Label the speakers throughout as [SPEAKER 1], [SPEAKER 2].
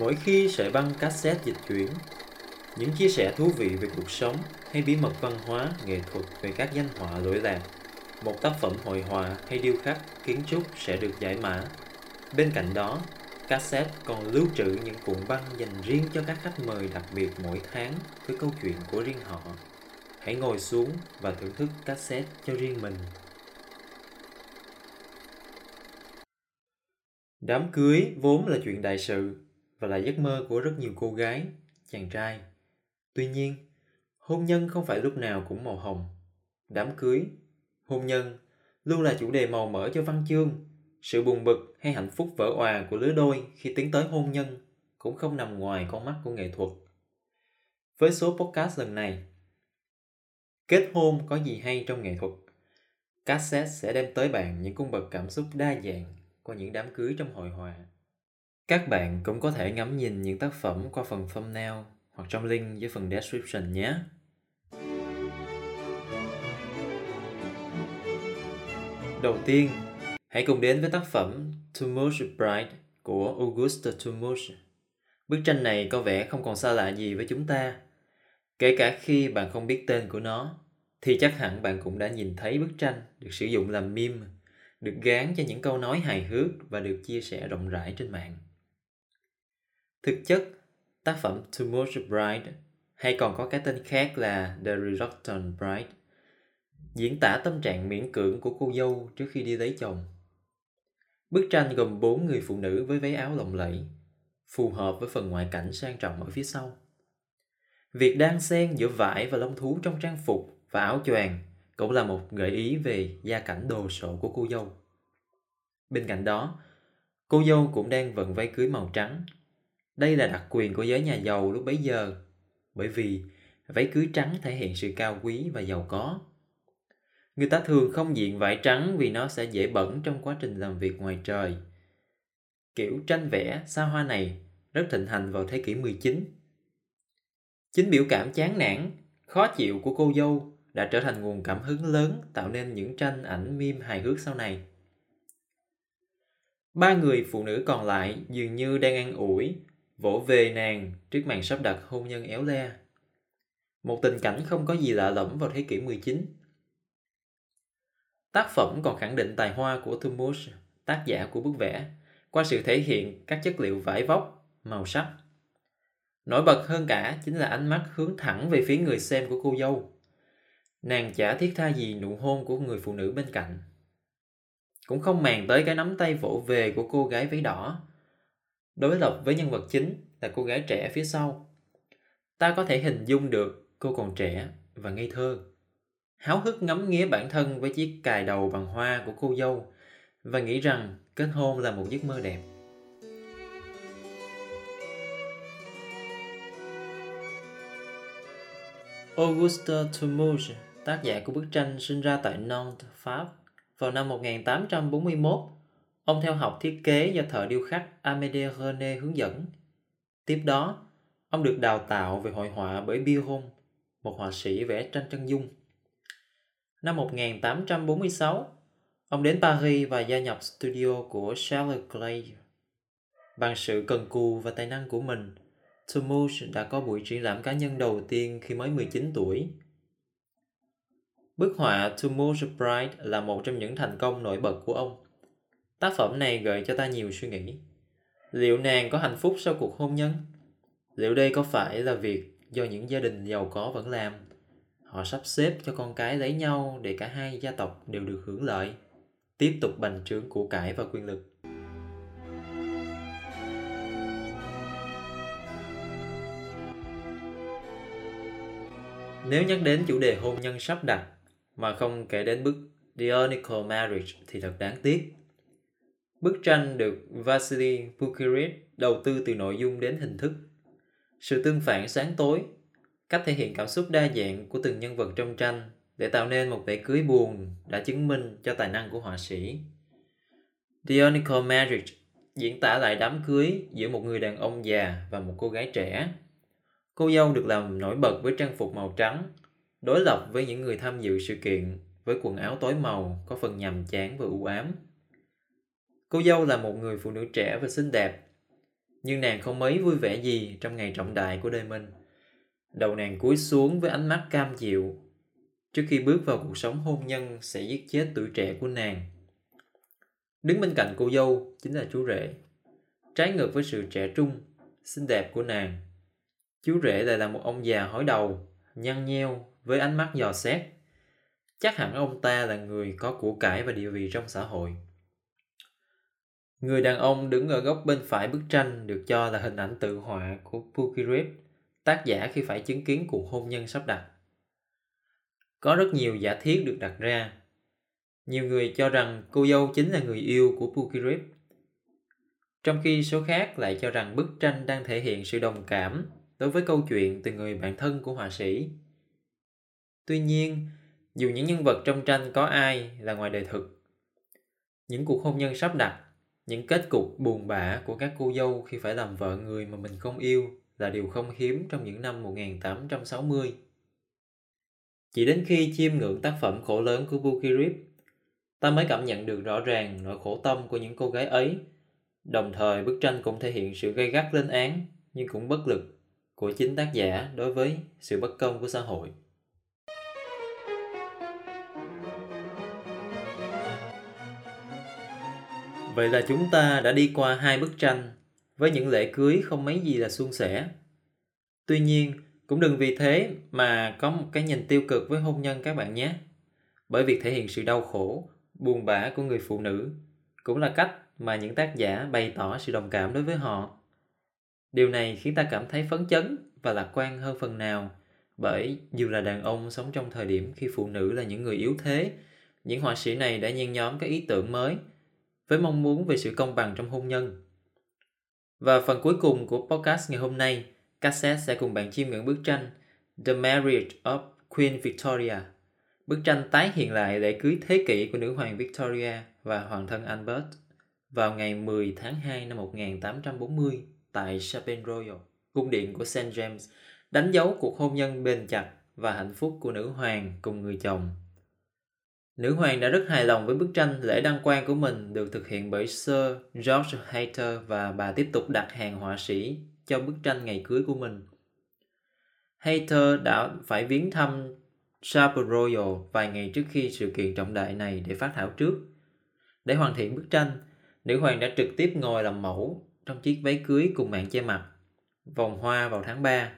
[SPEAKER 1] Mỗi khi sợi băng cassette dịch chuyển, những chia sẻ thú vị về cuộc sống hay bí mật văn hóa, nghệ thuật về các danh họa lỗi lạc, một tác phẩm hội họa hay điêu khắc, kiến trúc sẽ được giải mã. Bên cạnh đó, cassette còn lưu trữ những cuộn băng dành riêng cho các khách mời đặc biệt mỗi tháng với câu chuyện của riêng họ. Hãy ngồi xuống và thưởng thức cassette cho riêng mình. Đám cưới vốn là chuyện đại sự và là giấc mơ của rất nhiều cô gái, chàng trai. Tuy nhiên, hôn nhân không phải lúc nào cũng màu hồng. Đám cưới, hôn nhân luôn là chủ đề màu mỡ cho văn chương. Sự buồn bực hay hạnh phúc vỡ òa của lứa đôi khi tiến tới hôn nhân cũng không nằm ngoài con mắt của nghệ thuật. Với số podcast lần này, kết hôn có gì hay trong nghệ thuật? Cassette sẽ đem tới bạn những cung bậc cảm xúc đa dạng qua những đám cưới trong hội họa. Các bạn cũng có thể ngắm nhìn những tác phẩm qua phần thumbnail hoặc trong link dưới phần description nhé. Đầu tiên, hãy cùng đến với tác phẩm Too Much Bride của Auguste Too Bức tranh này có vẻ không còn xa lạ gì với chúng ta. Kể cả khi bạn không biết tên của nó, thì chắc hẳn bạn cũng đã nhìn thấy bức tranh được sử dụng làm meme được gán cho những câu nói hài hước và được chia sẻ rộng rãi trên mạng. Thực chất, tác phẩm Too Much Bride hay còn có cái tên khác là The Reluctant Bride diễn tả tâm trạng miễn cưỡng của cô dâu trước khi đi lấy chồng. Bức tranh gồm bốn người phụ nữ với váy áo lộng lẫy, phù hợp với phần ngoại cảnh sang trọng ở phía sau. Việc đan xen giữa vải và lông thú trong trang phục và áo choàng cũng là một gợi ý về gia cảnh đồ sộ của cô dâu. Bên cạnh đó, cô dâu cũng đang vận váy cưới màu trắng. Đây là đặc quyền của giới nhà giàu lúc bấy giờ, bởi vì váy cưới trắng thể hiện sự cao quý và giàu có. Người ta thường không diện vải trắng vì nó sẽ dễ bẩn trong quá trình làm việc ngoài trời. Kiểu tranh vẽ xa hoa này rất thịnh hành vào thế kỷ 19. Chính biểu cảm chán nản, khó chịu của cô dâu đã trở thành nguồn cảm hứng lớn tạo nên những tranh ảnh meme hài hước sau này. Ba người phụ nữ còn lại dường như đang ăn ủi, vỗ về nàng trước màn sắp đặt hôn nhân éo le. Một tình cảnh không có gì lạ lẫm vào thế kỷ 19. Tác phẩm còn khẳng định tài hoa của Thomas, tác giả của bức vẽ, qua sự thể hiện các chất liệu vải vóc, màu sắc. Nổi bật hơn cả chính là ánh mắt hướng thẳng về phía người xem của cô dâu. Nàng chả thiết tha gì nụ hôn của người phụ nữ bên cạnh. Cũng không màng tới cái nắm tay vỗ về của cô gái váy đỏ. Đối lập với nhân vật chính là cô gái trẻ phía sau. Ta có thể hình dung được cô còn trẻ và ngây thơ. Háo hức ngắm nghía bản thân với chiếc cài đầu bằng hoa của cô dâu và nghĩ rằng kết hôn là một giấc mơ đẹp. Auguste Toulouse tác giả của bức tranh sinh ra tại Nantes, Pháp vào năm 1841. Ông theo học thiết kế do thợ điêu khắc Amédée René hướng dẫn. Tiếp đó, ông được đào tạo về hội họa bởi Biron, một họa sĩ vẽ tranh chân dung. Năm 1846, ông đến Paris và gia nhập studio của Charles Clay. Bằng sự cần cù và tài năng của mình, Thomas đã có buổi triển lãm cá nhân đầu tiên khi mới 19 tuổi Bức họa Thomas Bright là một trong những thành công nổi bật của ông. Tác phẩm này gợi cho ta nhiều suy nghĩ. Liệu nàng có hạnh phúc sau cuộc hôn nhân? Liệu đây có phải là việc do những gia đình giàu có vẫn làm? Họ sắp xếp cho con cái lấy nhau để cả hai gia tộc đều được hưởng lợi, tiếp tục bành trướng của cải và quyền lực. Nếu nhắc đến chủ đề hôn nhân sắp đặt mà không kể đến bức Dionical Marriage thì thật đáng tiếc. Bức tranh được Vasily Bukharin đầu tư từ nội dung đến hình thức. Sự tương phản sáng tối, cách thể hiện cảm xúc đa dạng của từng nhân vật trong tranh để tạo nên một vẻ cưới buồn đã chứng minh cho tài năng của họa sĩ. Dionical Marriage diễn tả lại đám cưới giữa một người đàn ông già và một cô gái trẻ. Cô dâu được làm nổi bật với trang phục màu trắng đối lập với những người tham dự sự kiện với quần áo tối màu có phần nhàm chán và u ám. Cô dâu là một người phụ nữ trẻ và xinh đẹp. Nhưng nàng không mấy vui vẻ gì trong ngày trọng đại của đời mình. Đầu nàng cúi xuống với ánh mắt cam chịu. Trước khi bước vào cuộc sống hôn nhân sẽ giết chết tuổi trẻ của nàng. Đứng bên cạnh cô dâu chính là chú rể. Trái ngược với sự trẻ trung, xinh đẹp của nàng. Chú rể lại là một ông già hói đầu, nhăn nheo với ánh mắt dò xét. Chắc hẳn ông ta là người có của cải và địa vị trong xã hội. Người đàn ông đứng ở góc bên phải bức tranh được cho là hình ảnh tự họa của Pukirip, tác giả khi phải chứng kiến cuộc hôn nhân sắp đặt. Có rất nhiều giả thiết được đặt ra. Nhiều người cho rằng cô dâu chính là người yêu của Pukirip, trong khi số khác lại cho rằng bức tranh đang thể hiện sự đồng cảm đối với câu chuyện từ người bạn thân của họa sĩ. Tuy nhiên, dù những nhân vật trong tranh có ai là ngoài đời thực, những cuộc hôn nhân sắp đặt những kết cục buồn bã của các cô dâu khi phải làm vợ người mà mình không yêu là điều không hiếm trong những năm 1860. Chỉ đến khi chiêm ngưỡng tác phẩm khổ lớn của Bukirip, ta mới cảm nhận được rõ ràng nỗi khổ tâm của những cô gái ấy. Đồng thời bức tranh cũng thể hiện sự gây gắt lên án nhưng cũng bất lực của chính tác giả đối với sự bất công của xã hội. Vậy là chúng ta đã đi qua hai bức tranh với những lễ cưới không mấy gì là suôn sẻ. Tuy nhiên, cũng đừng vì thế mà có một cái nhìn tiêu cực với hôn nhân các bạn nhé. Bởi việc thể hiện sự đau khổ, buồn bã của người phụ nữ cũng là cách mà những tác giả bày tỏ sự đồng cảm đối với họ. Điều này khiến ta cảm thấy phấn chấn và lạc quan hơn phần nào bởi dù là đàn ông sống trong thời điểm khi phụ nữ là những người yếu thế, những họa sĩ này đã nhen nhóm các ý tưởng mới với mong muốn về sự công bằng trong hôn nhân. Và phần cuối cùng của podcast ngày hôm nay, cassette sẽ cùng bạn chiêm ngưỡng bức tranh The Marriage of Queen Victoria. Bức tranh tái hiện lại lễ cưới thế kỷ của nữ hoàng Victoria và hoàng thân Albert vào ngày 10 tháng 2 năm 1840 tại Chapel Royal, cung điện của St. James, đánh dấu cuộc hôn nhân bền chặt và hạnh phúc của nữ hoàng cùng người chồng Nữ hoàng đã rất hài lòng với bức tranh lễ đăng quang của mình được thực hiện bởi Sir George Hayter và bà tiếp tục đặt hàng họa sĩ cho bức tranh ngày cưới của mình. Hayter đã phải viếng thăm Chapel Royal vài ngày trước khi sự kiện trọng đại này để phát thảo trước. Để hoàn thiện bức tranh, nữ hoàng đã trực tiếp ngồi làm mẫu trong chiếc váy cưới cùng mạng che mặt, vòng hoa vào tháng 3.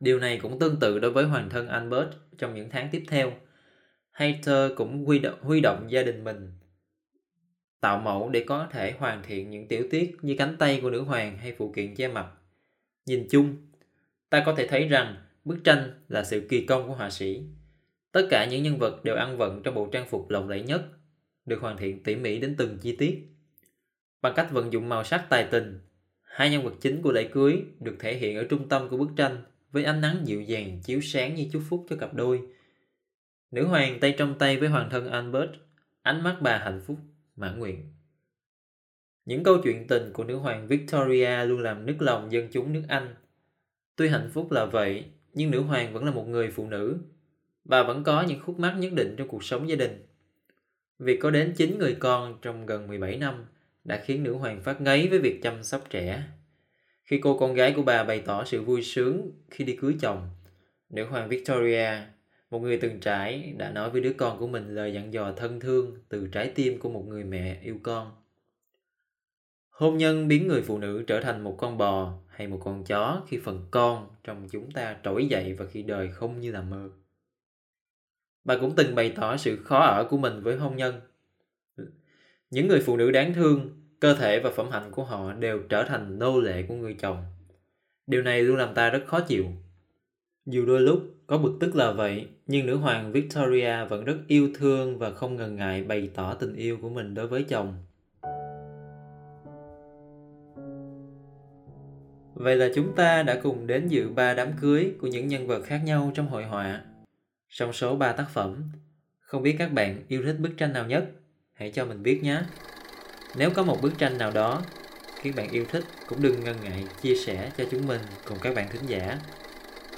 [SPEAKER 1] Điều này cũng tương tự đối với hoàng thân Albert trong những tháng tiếp theo – Hater cũng huy động, huy động gia đình mình tạo mẫu để có thể hoàn thiện những tiểu tiết như cánh tay của nữ hoàng hay phụ kiện che mặt. Nhìn chung, ta có thể thấy rằng bức tranh là sự kỳ công của họa sĩ. Tất cả những nhân vật đều ăn vận trong bộ trang phục lộng lẫy nhất, được hoàn thiện tỉ mỉ đến từng chi tiết. Bằng cách vận dụng màu sắc tài tình, hai nhân vật chính của lễ cưới được thể hiện ở trung tâm của bức tranh với ánh nắng dịu dàng chiếu sáng như chúc phúc cho cặp đôi Nữ hoàng tay trong tay với hoàng thân Albert, ánh mắt bà hạnh phúc, mãn nguyện. Những câu chuyện tình của nữ hoàng Victoria luôn làm nức lòng dân chúng nước Anh. Tuy hạnh phúc là vậy, nhưng nữ hoàng vẫn là một người phụ nữ. Bà vẫn có những khúc mắc nhất định trong cuộc sống gia đình. Việc có đến 9 người con trong gần 17 năm đã khiến nữ hoàng phát ngấy với việc chăm sóc trẻ. Khi cô con gái của bà bày tỏ sự vui sướng khi đi cưới chồng, nữ hoàng Victoria một người từng trải đã nói với đứa con của mình lời dặn dò thân thương từ trái tim của một người mẹ yêu con. Hôn nhân biến người phụ nữ trở thành một con bò hay một con chó khi phần con trong chúng ta trỗi dậy và khi đời không như là mơ. Bà cũng từng bày tỏ sự khó ở của mình với hôn nhân. Những người phụ nữ đáng thương, cơ thể và phẩm hạnh của họ đều trở thành nô lệ của người chồng. Điều này luôn làm ta rất khó chịu. Dù đôi lúc có bực tức là vậy, nhưng nữ hoàng Victoria vẫn rất yêu thương và không ngần ngại bày tỏ tình yêu của mình đối với chồng. Vậy là chúng ta đã cùng đến dự ba đám cưới của những nhân vật khác nhau trong hội họa. Trong số 3 tác phẩm, không biết các bạn yêu thích bức tranh nào nhất? Hãy cho mình biết nhé. Nếu có một bức tranh nào đó các bạn yêu thích cũng đừng ngần ngại chia sẻ cho chúng mình cùng các bạn thính giả.